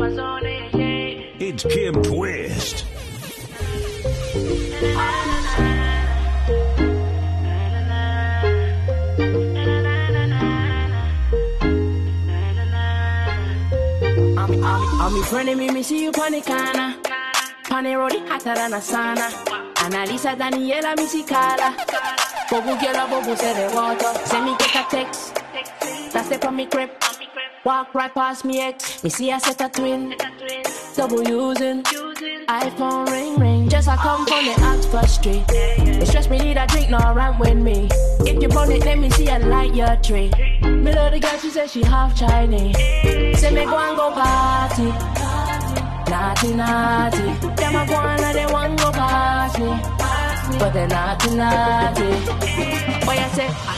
It's Kim Twist. I'm me friend me, me see you road, it hotter than a sauna. Annalisa Daniela, me see Carla. Bobu girl, bobu say the water. Send me get a text. That's it from me crib. Walk right past me ex. Me see I set a twin. Double using. iPhone ring ring. Just I come from the Oxford Street. It stress me need a drink, no rant with me. If you bone it, let me see a light your tree. Me love the girl, she said she half Chinese. Say me go and go party. Naughty, naughty. Them a go and they want go past me. But they naughty, naughty. Boy, I say,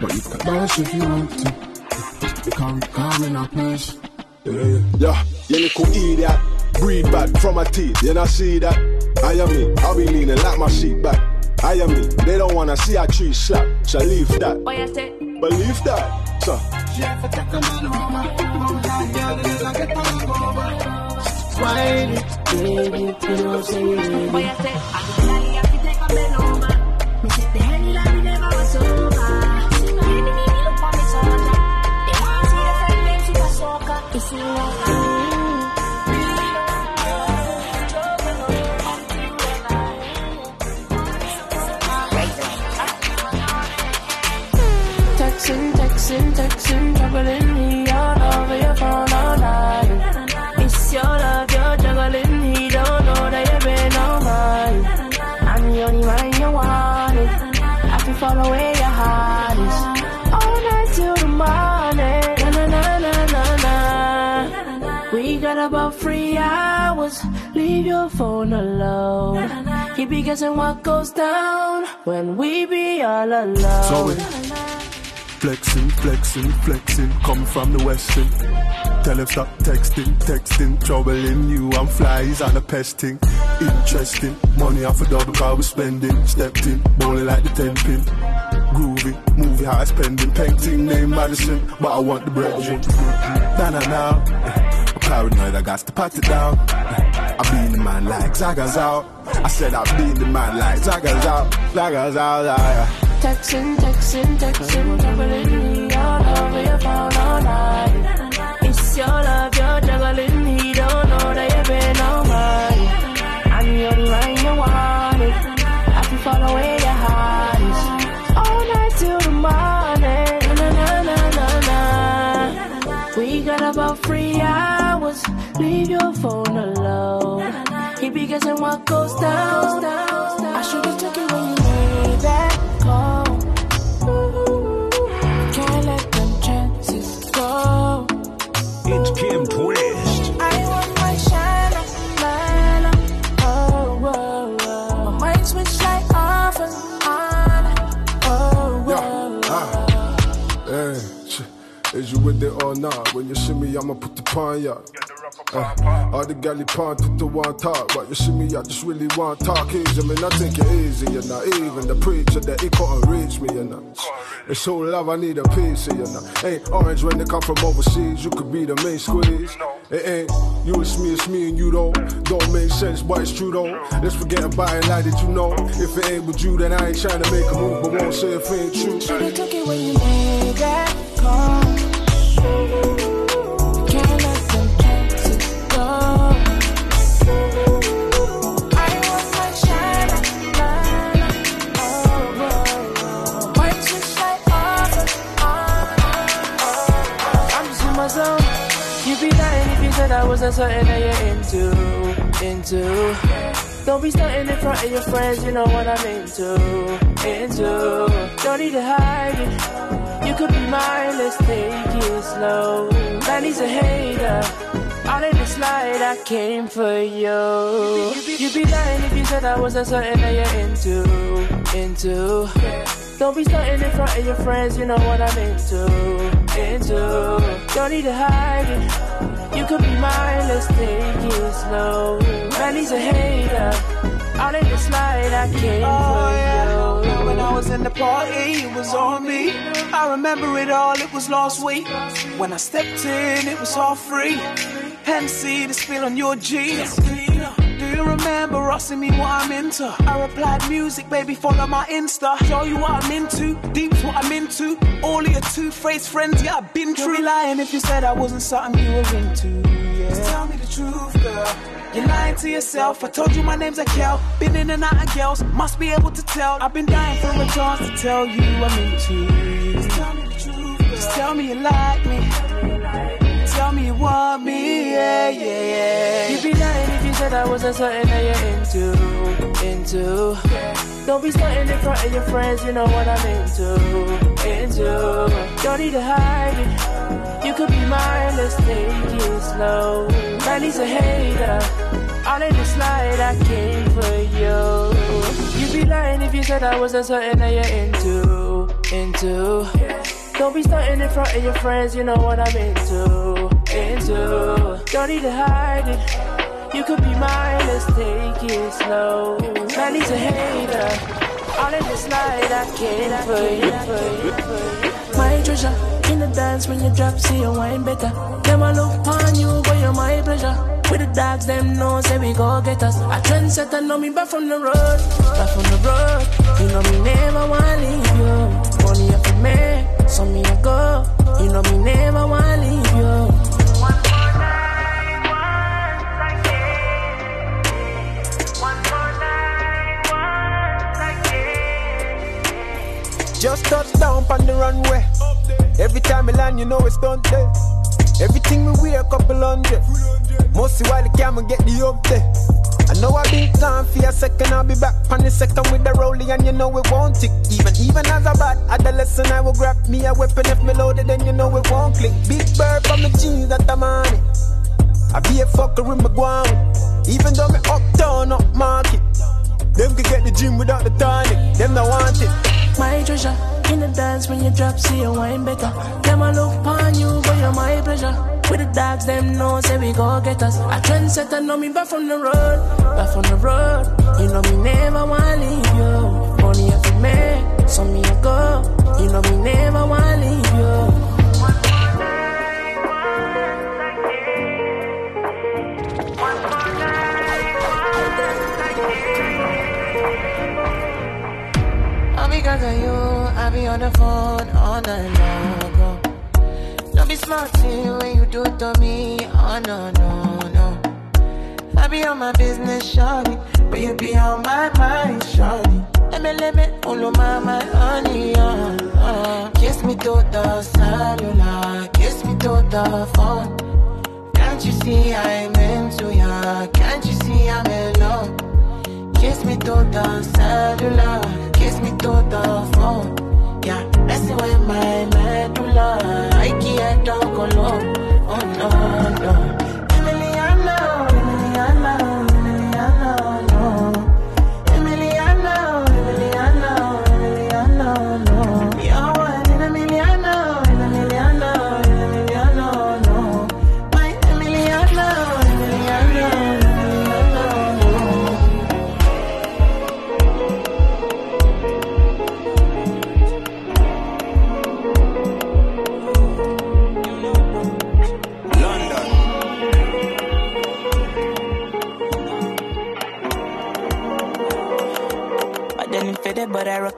But you can dance if you want to. You can't come in our place. Yeah, Yeah, you little idiot. Breathe bad from my teeth, you not see that? I am me, I'll be leaning like my seat back. I am me, they don't wanna see a tree slap, so leave that. Boy, I say, Believe that, so. Wine it, baby, you know say you Mm, Texting, texting, texting, juggling your phone alone. He be guessing what goes down when we be all alone. So we flexing, flexing, flexing, come from the western. Tell him stop texting, texting, troubling you. I'm flies on a pesting. Interesting, money off a double car we spending. Stepped in, bowling like the ten pin. Groovy, movie high spending. Painting name Madison, but I want the bread. Nah, nah, nah. I'm paranoid, I got to pat it down. I be in the man like Zaga's out. I said I be in the man like Zaga's out. Zaga's out, yeah. Texting, texting, texting, juggling me all over your phone all night. It's your love, Be guessing what goes down. I should have took it when you made that call. Can't let them chances go. It's Kim Twist. I want my shine, man. Oh, whoa, whoa. My mind switch like off and on. Oh, whoa. Ah, hey, is you with it or not? When you see me, I'ma put the pawn ya. Uh, all the galley put the one talk, but you see me, I just really want talk easy. I mean, I think it easy, you know. Even the preacher that he couldn't reach me, you know. It's so love, I need a piece you know. Ain't orange when they come from overseas, you could be the main squeeze. It ain't you, it's me, it's me and you don't. Don't make sense, but it's true though. Let's forget about it, like that you know. If it ain't with you, then I ain't trying to make a move, but won't say if it ain't true. Should've took it when you made that call. I wasn't something that you're into, into. Don't be stunting in front of your friends, you know what I'm into, into. Don't need to hide it. You could be mine, let's take it slow. Man, he's a hater. All in the slide, I came for you. You'd be lying if you said I wasn't something that you're into, into. Don't be starting in front of your friends, you know what I'm into, into. Don't need to hide it. You could be mine, let's take it slow. Man, he's a hater. All in the slide, I came oh, yeah. When I was in the party, it was on me. I remember it all, it was last week. When I stepped in, it was all free. Hennessy, the spill on your jeans. You remember asking me what I'm into? I replied, music, baby, follow my Insta. Show you what I'm into, deep's what I'm into. All of your two-faced friends, yeah, I've been true. lying if you said I wasn't something you were into, yeah. So tell me the truth, girl. You're lying to yourself. I told you my name's Akel. Been in and out of girls. Must be able to tell. I've been dying for a chance to tell you I'm into you. Just tell me the truth. Girl. Just tell me you like me. Tell me you want me. Yeah, yeah, yeah. You'd be lying you said I wasn't something that you're into. Into. Don't be starting in front of your friends. You know what I'm into. Into. Don't need to hide it. You could be mine. Let's take it slow. Man, he's a hater. All in the slide, I came for you. You'd be lying if you said I wasn't something that you're into, into. Don't be starting in front of your friends, you know what I'm into, into. Don't need to hide it. You could be mine, let's take it slow. Man, he's a hater. All in the slide, I came for you, you. My treasure. In the dance when you drop, see your wine better. Them a look on you, but you're my pleasure. With the dogs, them know, say we go get us. A trendsetter know me back from the road, back from the road. You know me never wanna leave you. Money up for me, so me a go. You know me never wanna leave you. Just touch down on the runway. Every time I land, you know it's done there. Everything we wear, a couple hundred. Mostly while the camera get the up there. I know I've been gone for a second, I'll be back on the second with the rolling, and you know it won't tick. Even even as a bad adolescent, I will grab me a weapon if me loaded, then you know it won't click. Big bird from the jeans that I'm on it. I be a fucker with my guan. Even though me uptown, up market. Them can get the gym without the tonic. Them don't want it. My treasure in the dance when you drop, see your wine better. Them a look upon you, but you're my pleasure. With the dogs, them know, say we go get us. A trendsetter know me back from the road, back from the road. You know me never wanna leave you. Money every make, so me a go. You know me never wanna leave you. Because of you, I be on the phone all night long. Don't be smart when you do to me. Oh no, no, no. I be on my business, shawty, but you be on my mind, shawty. Me, all my, my honey, uh, uh. Kiss me to the cellular, kiss me to the phone. Can't you see I'm into ya? Can't you see I'm in love? Kiss me to the cellular kiss me to the phone. Yeah, messing with my medulla. I can't talk alone. Oh no, no.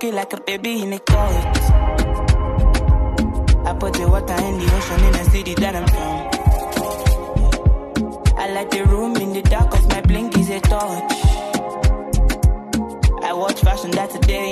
It like a baby in a coat. I put the water in the ocean in the city that I'm from. I like the room in the dark cause my blink is a torch. I watch fashion that's a day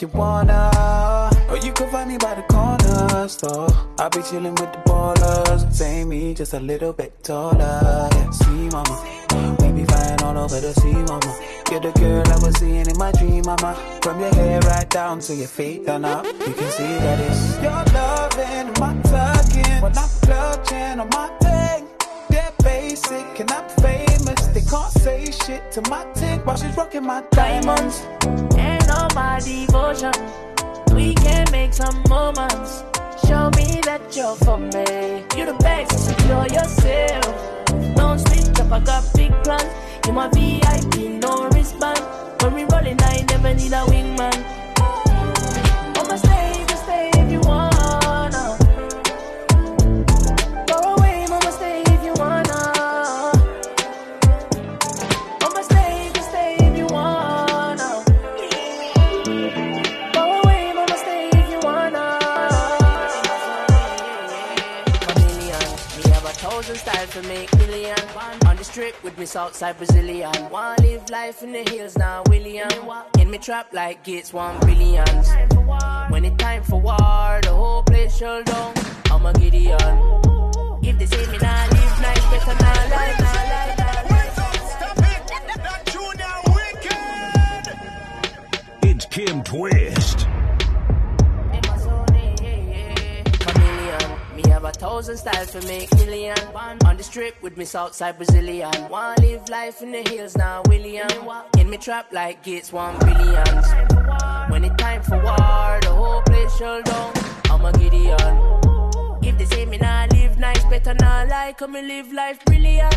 you wanna, or you could find me by the corner store. I'll be chilling with the ballers, say me just a little bit taller. Yeah, see, mama, we be flying all over the sea, mama. You're the girl I was seeing in my dream, mama. From your hair right down to your feet done up, you can see that it's your loving and my tugging. When I'm clutching on my thing, they're basic and I'm famous. They can't say shit to my tick while she's rocking my diamonds and my devotion. We can make some moments. Show me that you're for me. You the best, secure yourself. Don't switch up, I got big plans. You my VIP, no wristband. When we rolling, I never need a wingman. To make million. On the strip with me Southside Brazilian. Wanna live life in the hills now, William. In me trap like Gates, one billions. When it time for war, the whole place shut down. I'm a Gideon. If they say me nah live nice, better nah lie, nah lie. It's Kim Twist. Have a thousand styles for make million. On the strip with me Southside Brazilian. Wanna live life in the hills now, William. In me trap like Gates, one billions. When it time for war, the whole place shut down. I'm a Gideon. If they say me not live nice, better not lie, come me live life brilliant.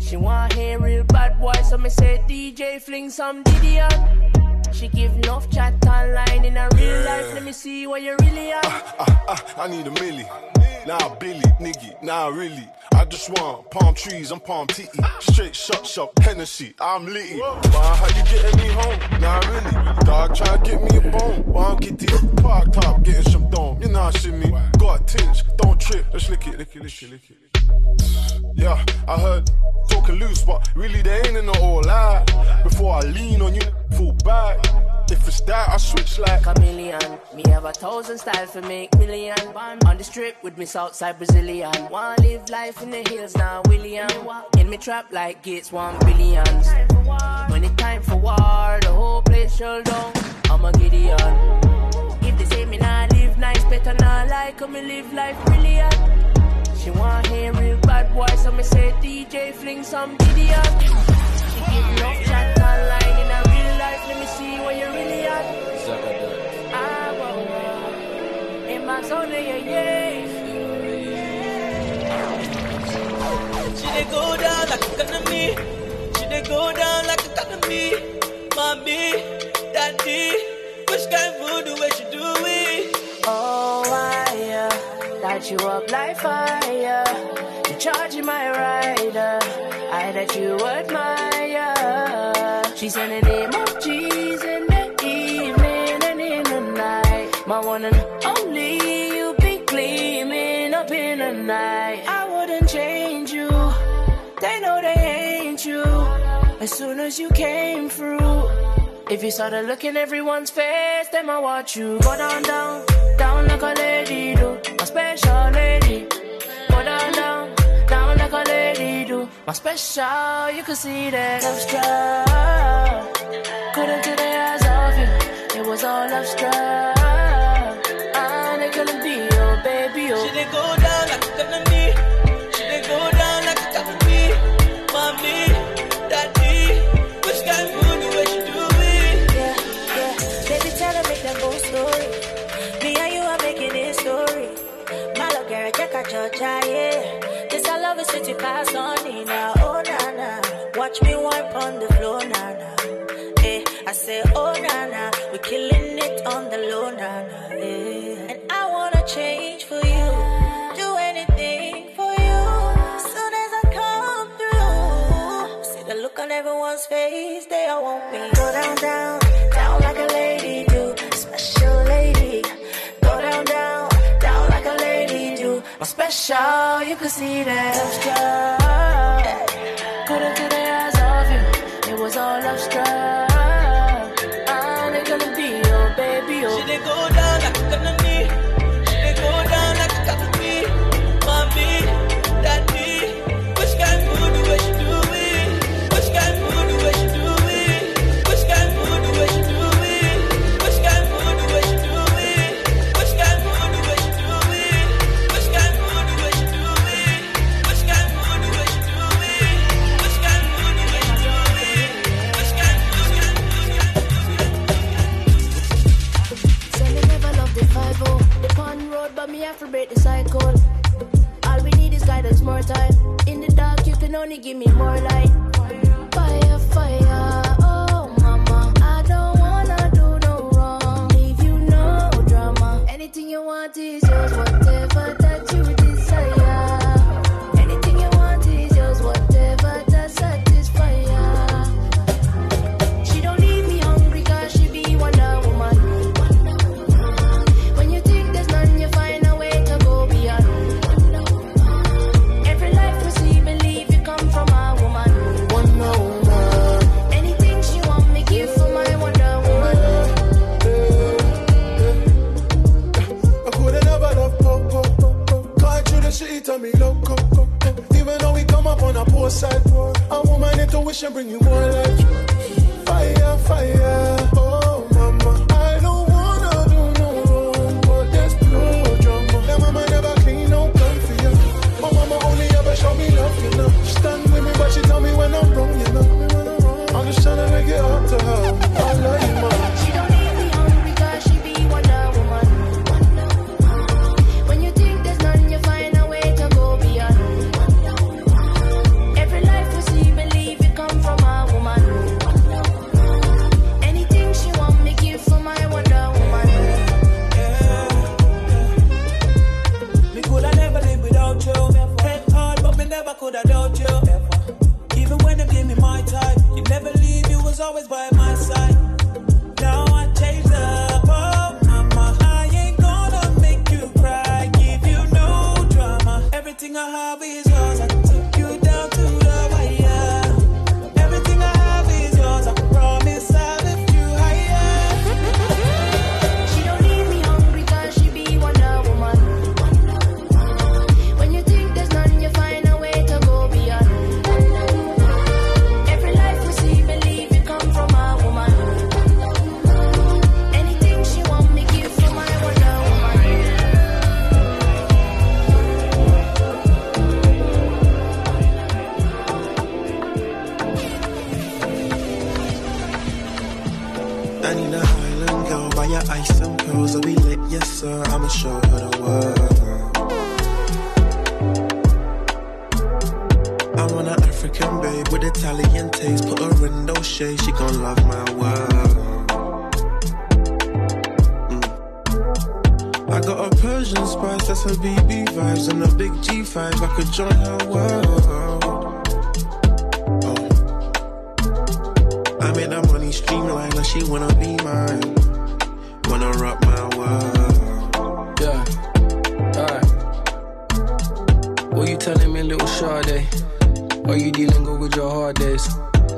She want hear real bad boy, so me say DJ fling some Didion. She give enough chat online in a real life. Let me see what you really are. Ah, ah, I need a milli. Now Billy, nigga, now really. I just want palm trees, I'm palm titty. Straight shot shop, Hennessy, I'm litty. Why, how you getting me home? Nah, really. Dog, try to get me a bone. Why I'm kitty, park top, getting some dome. You know I shit me. Got tinge, don't trip. Let's lick it, lick it, lick it, lick it. Yeah, I heard talking loose, but really they ain't in the all lie. Before I lean on you, fall back. If it's that, I switch like chameleon. Me have a thousand styles for make million. On the strip with me Southside Brazilian. Wanna live life in the hills now, William. In me trap like Gates one billions. When it time for war, the whole place shut down. I'm a Gideon. If they say me nah live nice, better not like, me live life brilliant. She want hear real bad boy, so me say DJ fling some video. She give no me what you really at. Ah, whoa, whoa. In my zone, yeah, yeah. She dey go down like economy. She dey go down like economy. Mommy, daddy, which kind voodoo where she do it? Oh, I uh, light you up like fire. You charging my rider. I that you admire. She send the name As soon as you came through. If you started looking everyone's face, then I watch you go down, down, down like a lady do, my special lady. Go down, down, down like a lady do, my special. You could see that love struck. Couldn't to the eyes of you, it was all love struck. And ah, it couldn't be your baby, oh. She dey go down out Georgia, yeah. This I love is sweet, you pass on it now. Oh, na na. Watch me wipe on the floor, na na. Eh, I say, oh, na na. We're killing it on the low, na. Eh. And I wanna change for you. Do anything for you. Soon as I come through, see the look on everyone's face. They all want me. Go down, down, I'm special, you can see that. Abstract. Couldn't get the eyes off you. It was all abstract. Give me more light. Woman I bring you more life. Fire, fire, Italian taste. Put her in those shades, she gon' love my world. Mm. I got a Persian spice, that's her BB vibes, and a big G5. I could join her world. Oh. I made that money streamline, now she wanna be mine. Wanna rock my world. Yeah. Alright. What you telling me, little Sade? Are you dealing with your hard days?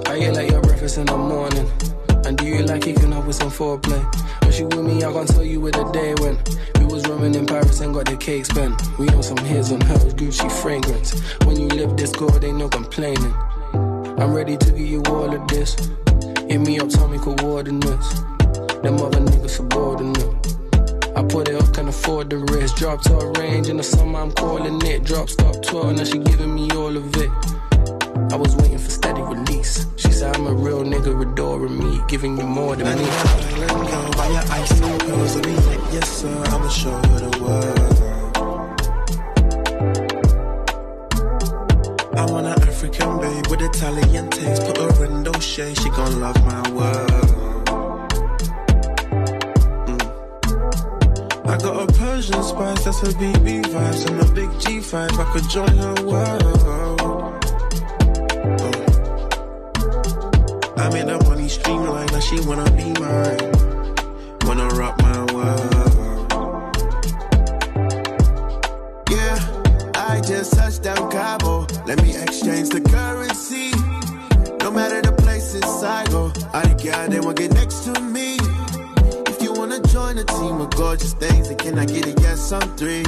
I hear like your breakfast in the morning. And do you like kicking up with some foreplay? When she with me, I can't tell you where the day went. We was roaming in Paris and got the cake spent. We on some hairs on her Gucci fragrance. When you live this good, ain't no complaining. I'm ready to give you all of this. Hit me up, tell me coordinates. Them other niggas subordinate. I put it up, can afford the risk. Drop to a range in the summer, I'm calling it. Drop, stop 12, now she giving me all of it. I was waiting for steady release. She said I'm a real nigga, adoring me, giving you more than me. Let me go by your ice and pearls. I'll be like, yes sir, I'ma show her the world. I want an African babe with Italian taste. Put her in those shades, she gon' love my world. Mm. I got a Persian spice, that's her BB vibes, and a big G5. I could join her world. She wanna be mine. Wanna rock my world. Yeah, I just touched down Cabo. Let me exchange the currency. No matter the places I go, I got they won't get next to me. If you wanna join a team of gorgeous things, then can I get a yes on three?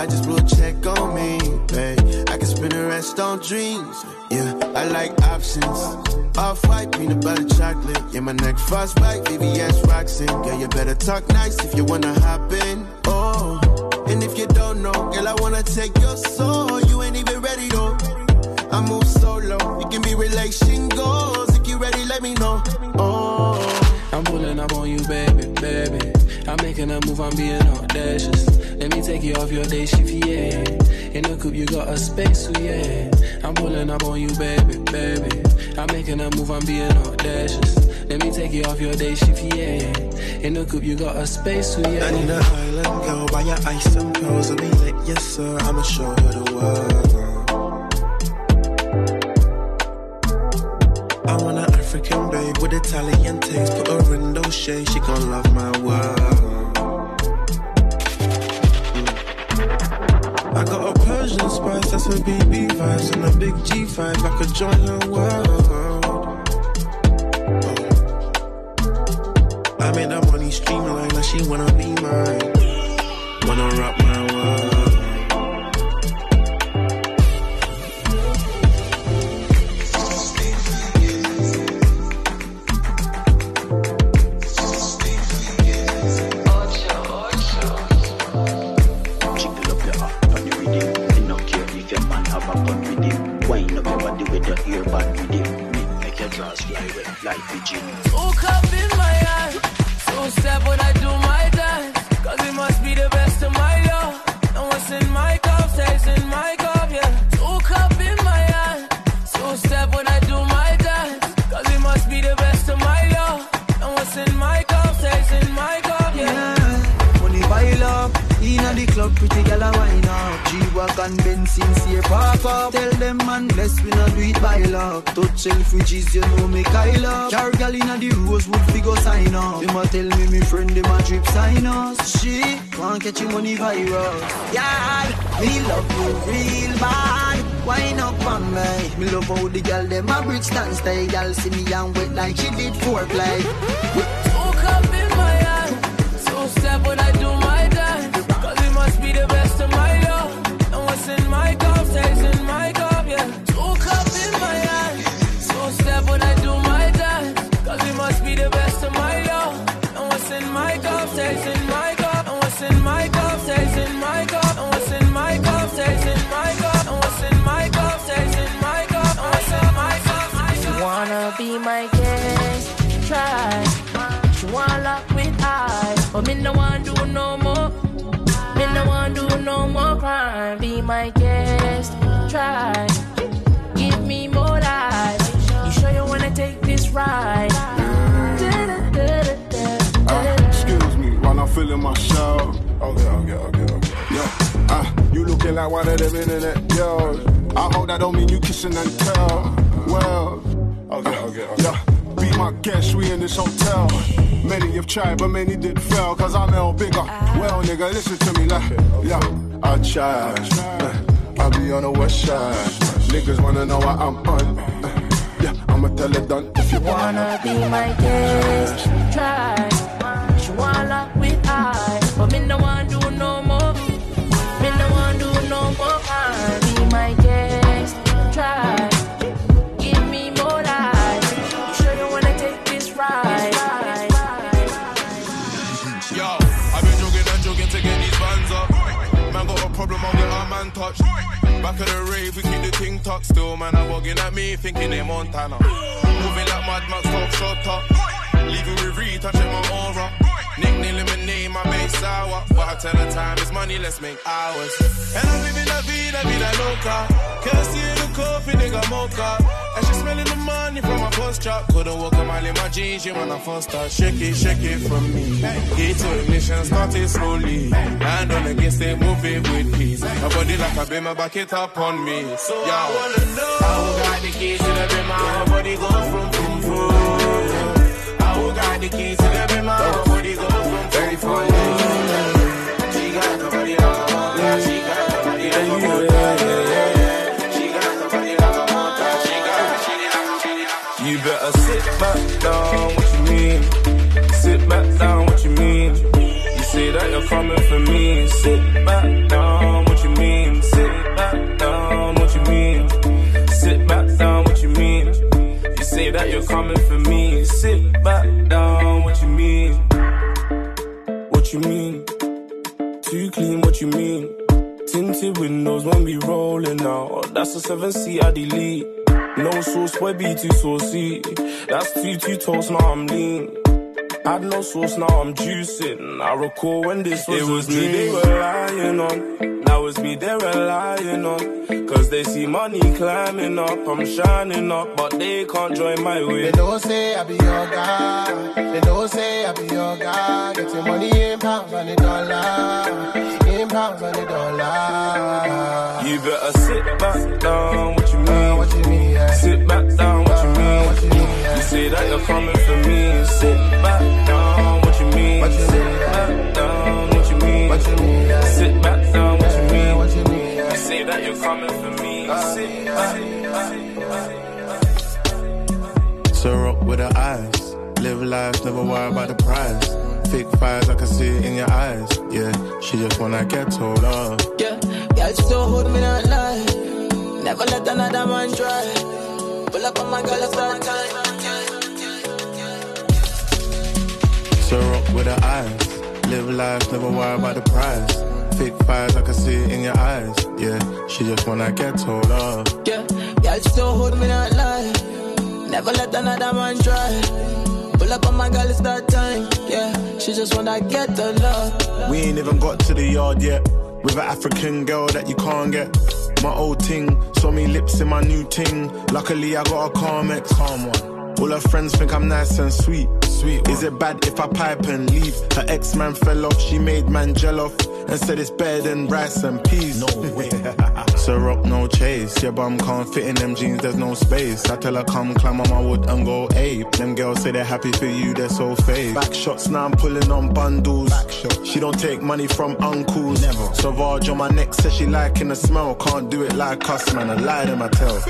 I just blew a check on me, babe. I can spend the rest on dreams. Yeah, I like options. Off white, peanut butter chocolate. Yeah, my neck frostbite, VVS Roxin. Yeah, you better talk nice if you wanna hop in. Oh, and if you don't know, girl, I wanna take your soul. You ain't even ready though. I move solo, it can be relation goals. If you ready, let me know. Oh, I'm pulling up on you, baby, baby. I'm making a move, I'm being audacious. Let me take you off your day shift, yeah. In the coupe, you got a space, so yeah. I'm pulling up on you, baby, baby. I'm making a move, I'm being audacious. Let me take you off your day shift, yeah. In the coupe, you got a space, so yeah. I need an island girl, buy your ice and pearls. I'll be like, yes sir, I'ma show her the world. I want an African babe with Italian taste. Put her in those shades, she gon' love my world. Spice, that's her BB vibes, and a big G5. I could join her world. I made that money streamline, now she wanna be mine. Wanna rock my world. My guest? Try, give me more life. You sure you wanna take this ride? Ah, excuse me while I'm feeling my show. Okay, okay, okay, okay. Yeah. Ah, you looking like one of them internet girls. I hope that don't mean you kissing and tell. Well, okay, okay, okay. Yeah. Be my guest, we in this hotel. Many have tried, but many did fail. Cause I'm El bigger. Well, nigga, listen to me, like, yeah. I tried. Uh, I be on the west side. Niggas wanna know what I'm on. Uh, yeah, I'ma tell it done if you Wanna be my guest? Try. Back of the rave, we keep the ting tucked still. Man, I'm bugging at me, thinking they Montana. Moving like Mad Max, top shot up. Leaving with Reed, touching my aura. Nickname lemonade, my base sour. But I tell her time is money, let's make hours. And I'm living la vida, vida loca. Can't see the coffee, nigga mocha. And she smelling the money from my first drop. Couldn't walk a mile in my jeans, you when I first start. Shake it, shake it from me. Key to ignition, started slowly. Hand on against it, move it with peace. My body like a beamer, back it up on me. So Yo. I wanna know. How got the keys to the beamer? A seven seat I delete. No sauce, be too saucy. That's two two toast, now I'm lean. Had no sauce, now I'm juicing. I recall when this was, it was me they were lying on. Now it's me they're relying on. Cause they see money climbing up, I'm shining up, but they can't join my way. They don't say I be your guy. They don't say I be your guy. Get your money in pounds and the dollar. In pounds and the dollar. You better sit back down, what you mean? Uh, what you mean? Yeah. Sit back down, what you mean? Uh, what you mean? You say that you're coming for me. Sit back down, what you mean? What you Sit back down, what you mean? What you mean? Yeah. Sit back down, say that you're coming for me. Sit. So rock with her eyes. Live life, never worry about the prize. Fake fires, I can see it in your eyes. Yeah, she just wanna get told off. Yeah, girl, she so hold me not lie. Never let another man try. Pull up on my girl, it's that time. So rock with her eyes. Live life, never worry about the prize. Fake fires, I can see it in your eyes. Yeah, she just wanna get told off. Yeah, girl, she so hold me not lie. Never let another man try. Pull up on my girl, it's that time. Yeah, she just wanna get the love. We ain't even got to the yard yet. With an African girl that you can't get. My old ting, saw me lips in my new ting. Luckily, I got a calm ex. Calm one. All her friends think I'm nice and sweet. Sweet. One. Is it bad if I pipe and leave? Her ex man fell off, she made man gel off. And said it's better than rice and peas. No way. rock no chase. Your bum can't fit in them jeans, there's no space. I tell her come climb on my wood and go ape. Them girls say they're happy for you, they're so fake. Back shots now I'm pulling on bundles. She don't take money from uncles. Never. Sauvage on my neck says she liking the smell. Can't do it like us, man. I lie to my tell.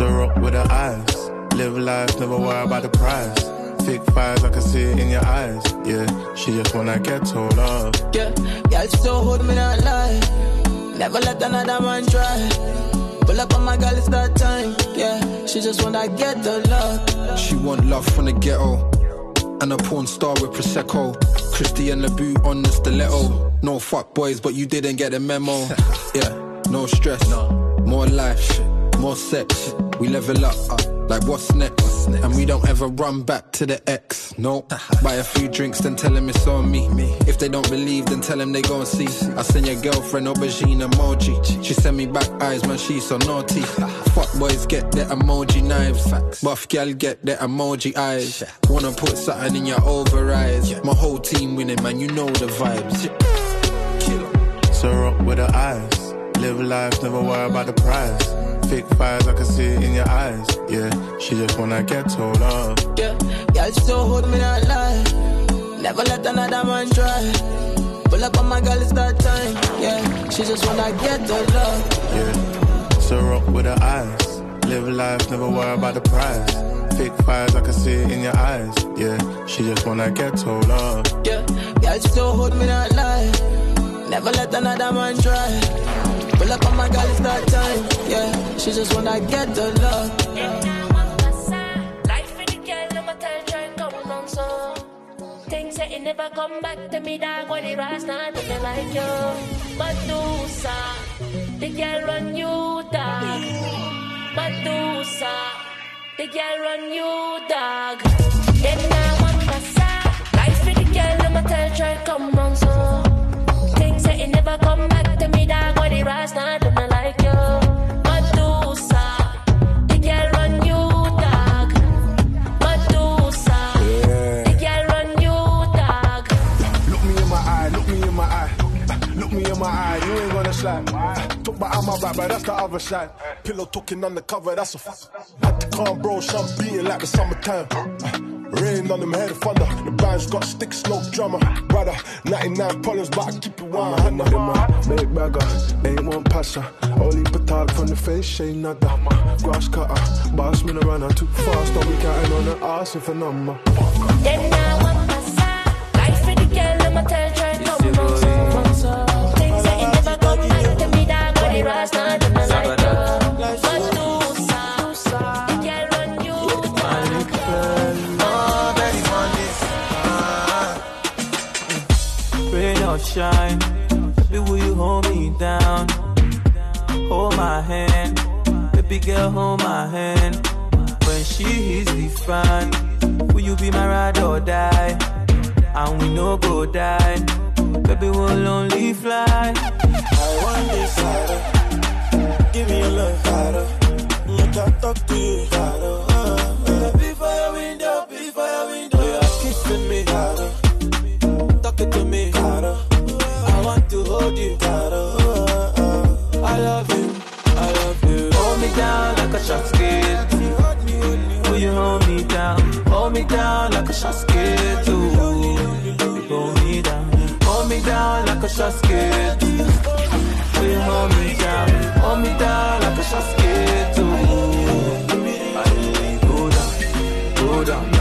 Rock with her eyes. Live life, never worry about the prize. Fake fires, I can see it in your eyes. Yeah, she just wanna get told off. Yeah, girl, she so hold me not lie. Never let another man try. Pull up on my girl, it's that time. Yeah, she just wanna get the love. She want love from the ghetto. And a porn star with Prosecco. Christian Louboutin on the stiletto. No fuck boys, but you didn't get the memo. yeah, no stress. no. More life, more sex. We level up. Uh, like what's next? And we don't ever run back to the ex. No. Buy a few drinks, then tell him it's on me. If they don't believe, then tell him they gon' see. I send your girlfriend aubergine emoji. She send me back eyes, man, she so naughty. Fuck boys get their emoji knives. Buff gal get their emoji eyes. Wanna put something in your over eyes. My whole team winning, man, you know the vibes. So rock with the eyes. Live life, never worry about the price. Fake fires, I can see it in your eyes. Yeah, she just wanna get told off. Yeah, girl, so hold me not lie. Never let another man try. Pull up on my girl, it's that time. Yeah, she just wanna get the love. Yeah, so rock with the eyes. Live life, never worry about the price. Fake fires, I can see it in your eyes. Yeah, she just wanna get told off. Yeah, girl, so hold me not lie. Never let another man try. Pull up on my girl, it's that time. Yeah, she just wanna get the love. So. Things that never come back to me, dog. When it rise, not to like you. Medusa, the girl run you, dog. Medusa, the girl run you, dog. Then now one passa. Life for the girl, I'ma tell try come on so. Never come back to me, dog. When it rise, not to like you. Medusa, the girl run you, dog. Medusa, the girl run you, dog. Look me in my eye, look me in my eye. Look me in my eye, you ain't gonna slide. Talk behind my back, but that's the other side. Pillow talking undercover, that's a f. Had to calm, bro, some beating like the summertime. Rain on them head of thunder. The band's got sticks, no drummer. Brother, 99 problems, but I keep it 100. In my make bagger, ain't one passer. Only petard from the face, ain't nada. Grass cutter, boss me the runner. Too fast, don't be counting on the ass if a number. Then now shine, baby, will you hold me down? Hold my hand, baby girl, hold my hand. When she is the fan, will you be my ride or die? And we no go die, baby, we'll only fly. I want this harder. Give me your love harder. I talk to you harder. Uh. Before your window, before your window. You're kissing me harder. Talking to me harder. Hold you harder. Uh, uh. I love you, I love you. Hold me down like a shot skate. Will you hold me down? Hold me down like a shot skate. Ooh, hold me down. Hold me down like a shot skate. Will you hold me down? Hold me down like a shot skate. Go down, go down,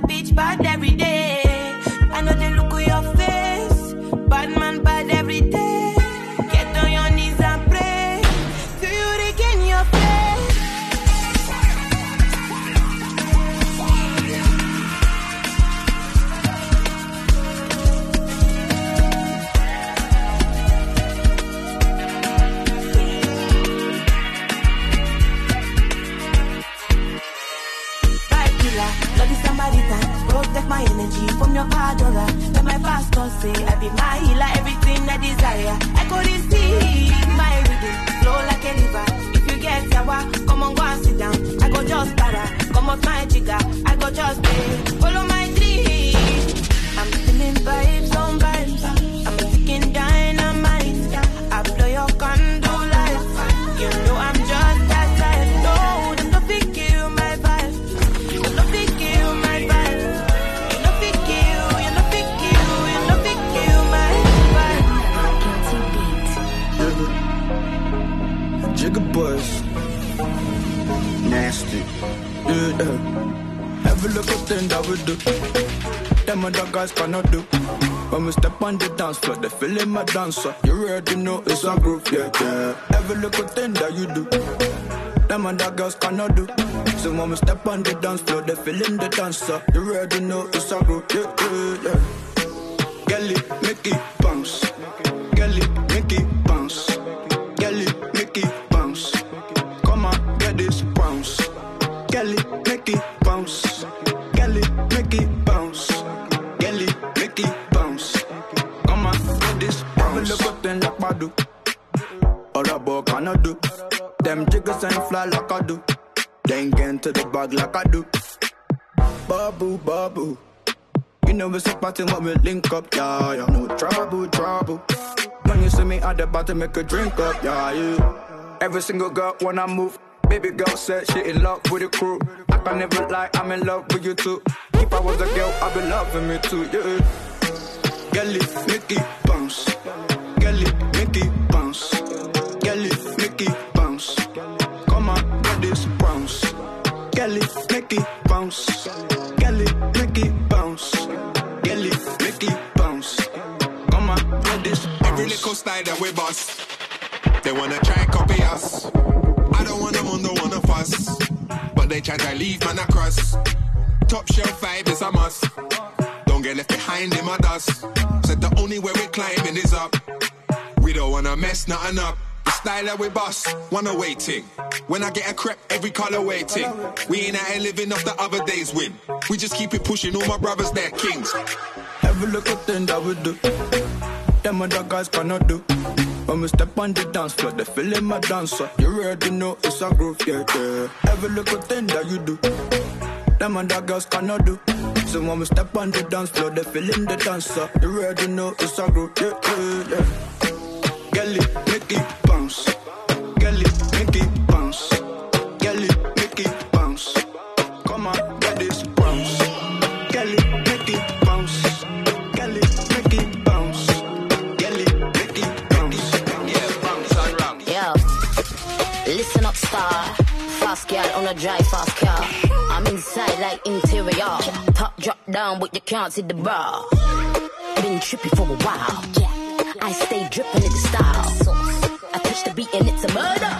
bad bitch bad every dancer. You already know it's a groove, yeah, yeah. Every little thing that you do, them and other girls cannot do. So when we step on the dance floor, they feeling the dancer. You already know it's a groove, yeah, bag like I do. Babu, babu. You know it's a party when we link up, yeah, yeah. No trouble, trouble. When you see me at the bottom, make a drink up, yeah, yeah. Every single girl when I move, baby girl said she in love with the crew. I can never lie, I'm in love with you too. If I was a girl, I'd be loving me too, yeah. Gelly, Mickey, bounce. Gelly, Mickey, Gelly, Mickey, bounce. Gelly, Mickey, bounce. Gelly, Mickey, bounce. Come on, get this Every little style that we bust. They wanna try and copy us. I don't want them on the one of us. But they try to leave man across. Top shelf vibe is a must. Don't get left behind in my dust. Said the only way we're climbing is up. We don't wanna mess nothing up. The style that we bust, wanna waiting. When I get a crep, every color waiting. We ain't out here living off the other day's win. We just keep it pushing, all my brothers, they're kings. Have a Every little thing that we do, them other guys cannot do. When we step on the dance floor, they feeling my dancer. You already know it's a groove, yeah, yeah. Every little thing that you do, them other girls cannot do. So when we step on the dance floor, they feeling the dancer. You already know it's a groove, yeah, yeah, yeah. Gelly, Mickey, bounce. Gelly, Mickey, bounce. Gelly, Mickey, bounce. Come on, get this bounce. Gelly, Mickey, bounce. Gelly, Mickey, bounce. Gelly, Mickey, bounce. Yeah, bounce and round. Listen up, star. Fast girl on a drive fast car. I'm inside like interior. Top drop down, but you can't see the bra. Been trippy for a while. I stay dripping in the style. I touch the beat and it's a murder.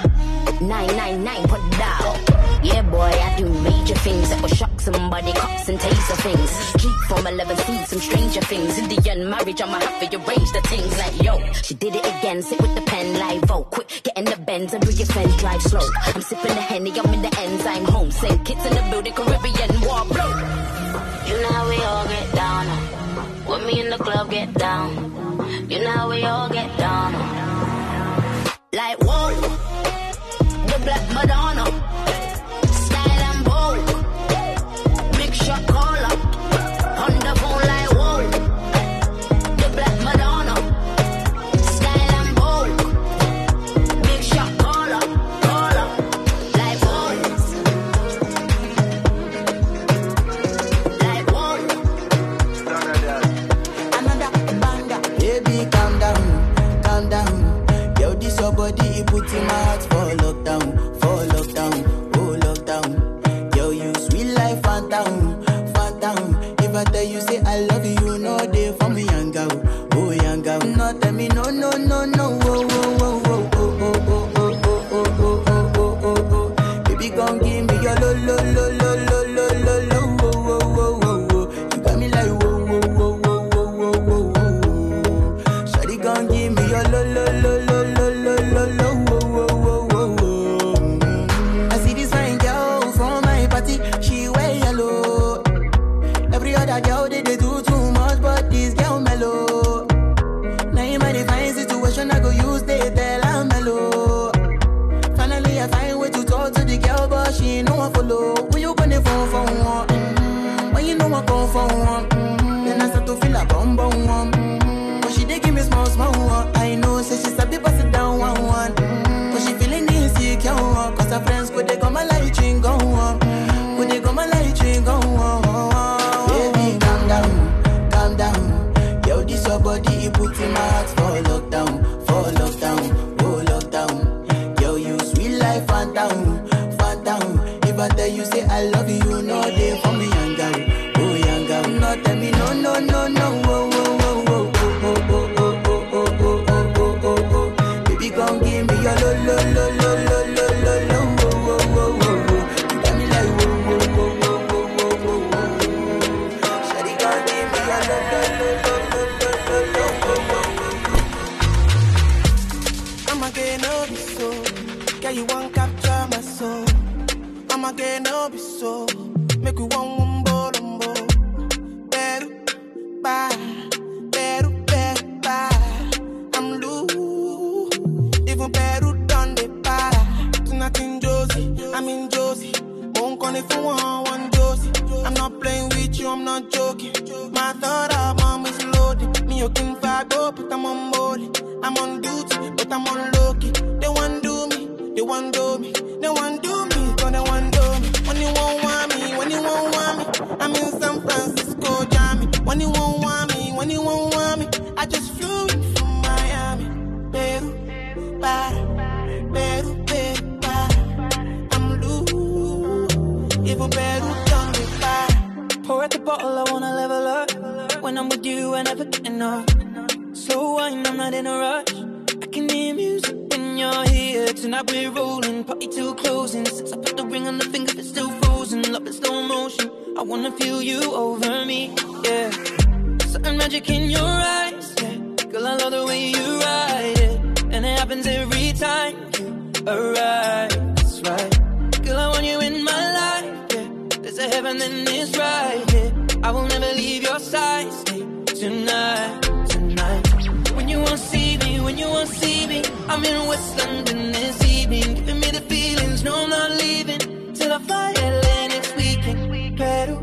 999 put down. Yeah, boy, I do major things that will shock somebody, cops and taser things. Keep from 11 see some stranger things. Indian marriage, I'ma have to arrange the things like, yo, she did it again. Sit with the pen, live, oh, quick, get in the Benz and bring your friends, drive slow. I'm sipping the Henny, I'm in the I'm home. Send kids in the building, Caribbean war, blow. You know how we all get down. When me in the club get down. You know we all get down. Like, whoa, the black Madonna. Your body, puts in my heart for lockdown, In West London this evening, giving me the feelings. No, I'm not leaving till I fly LA next weekend. Pedal,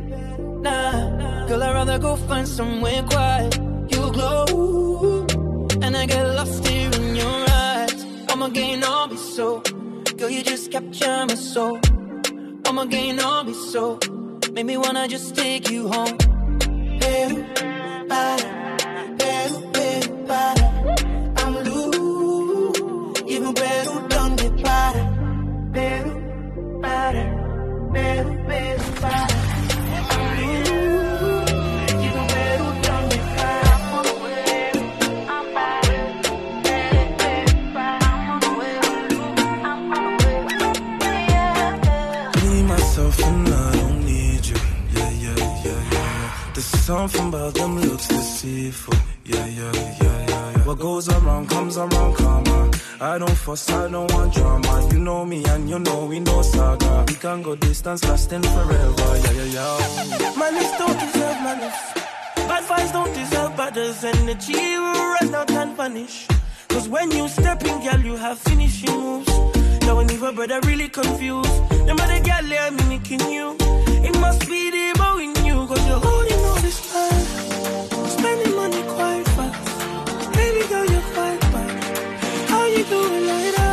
nah, girl, I'd rather go find somewhere quiet. You glow, and I get lost here in your eyes. I'ma gain all be so, girl, you just capture my soul. I'ma gain all be so, make me wanna just take you home. Pedal, para, pedal, pedal, para. Beru, para, beru, beru, para. Something about them looks deceitful. Yeah, yeah, yeah, yeah, yeah. What goes around comes around, come I don't fuss, I don't want drama. You know me and you know we know saga. We can go distance lasting forever. Yeah, yeah, yeah. My lips don't deserve my lips. Bad vibes don't deserve others. Energy will run out and vanish. Cause when you step in, girl, you have finishing moves. Now when even brother really confused. No matter girl, they are mimicking you. It must be the bow in you. Cause you're holding all this time. Spending money quite fast. through the night.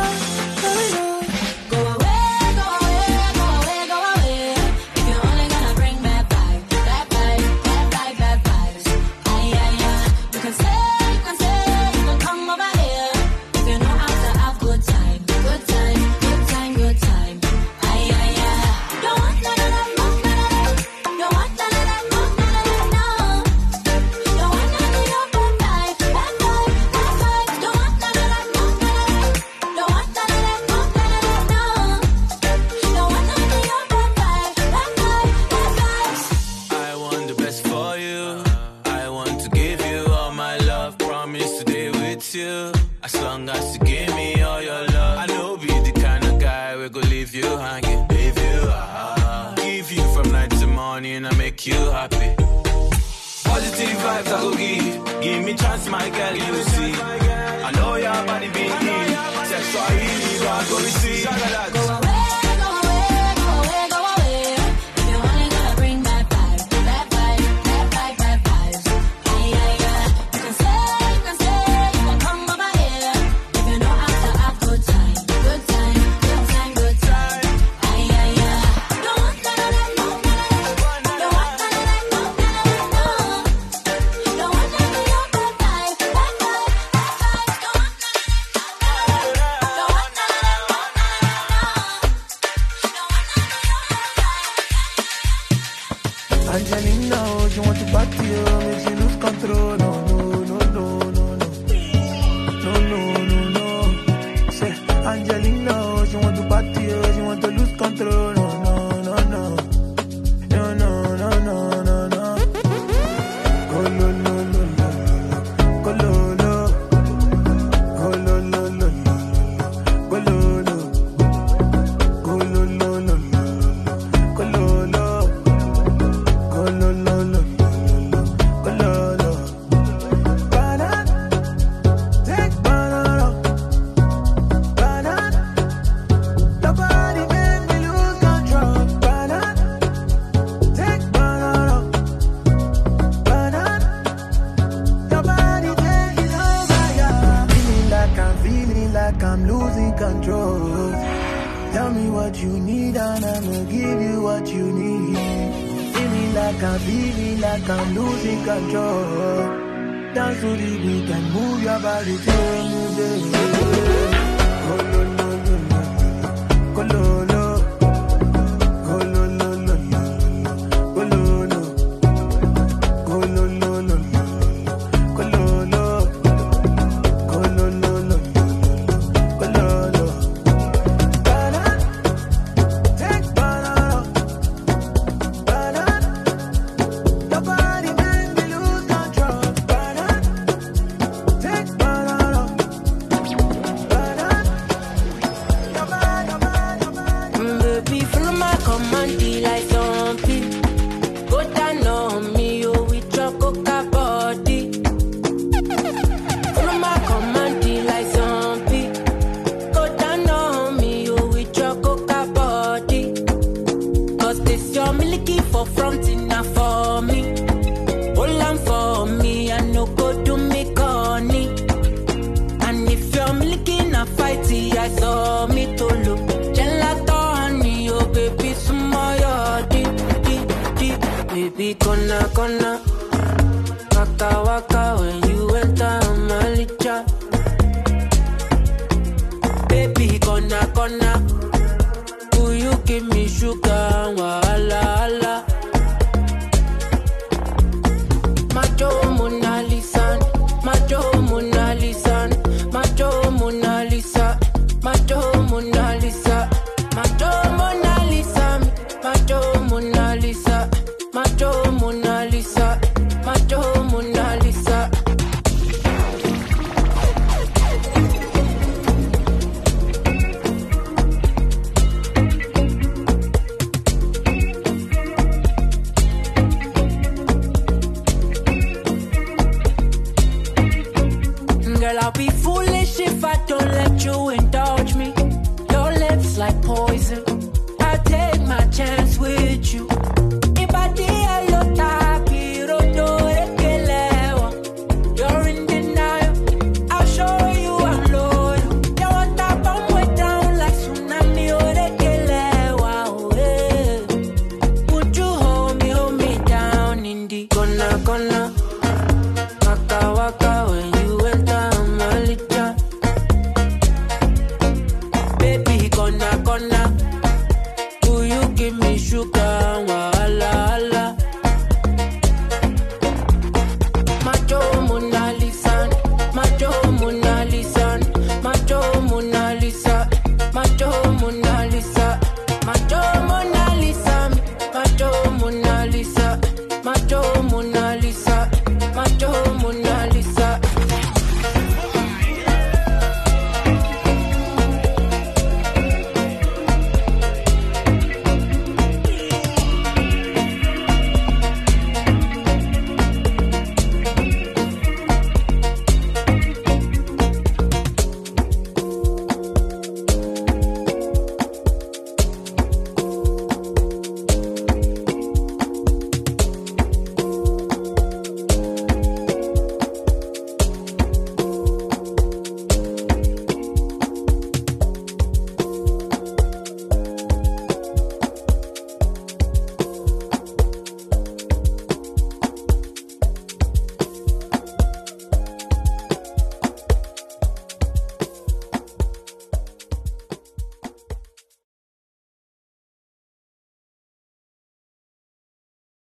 Angelina, oh, you want to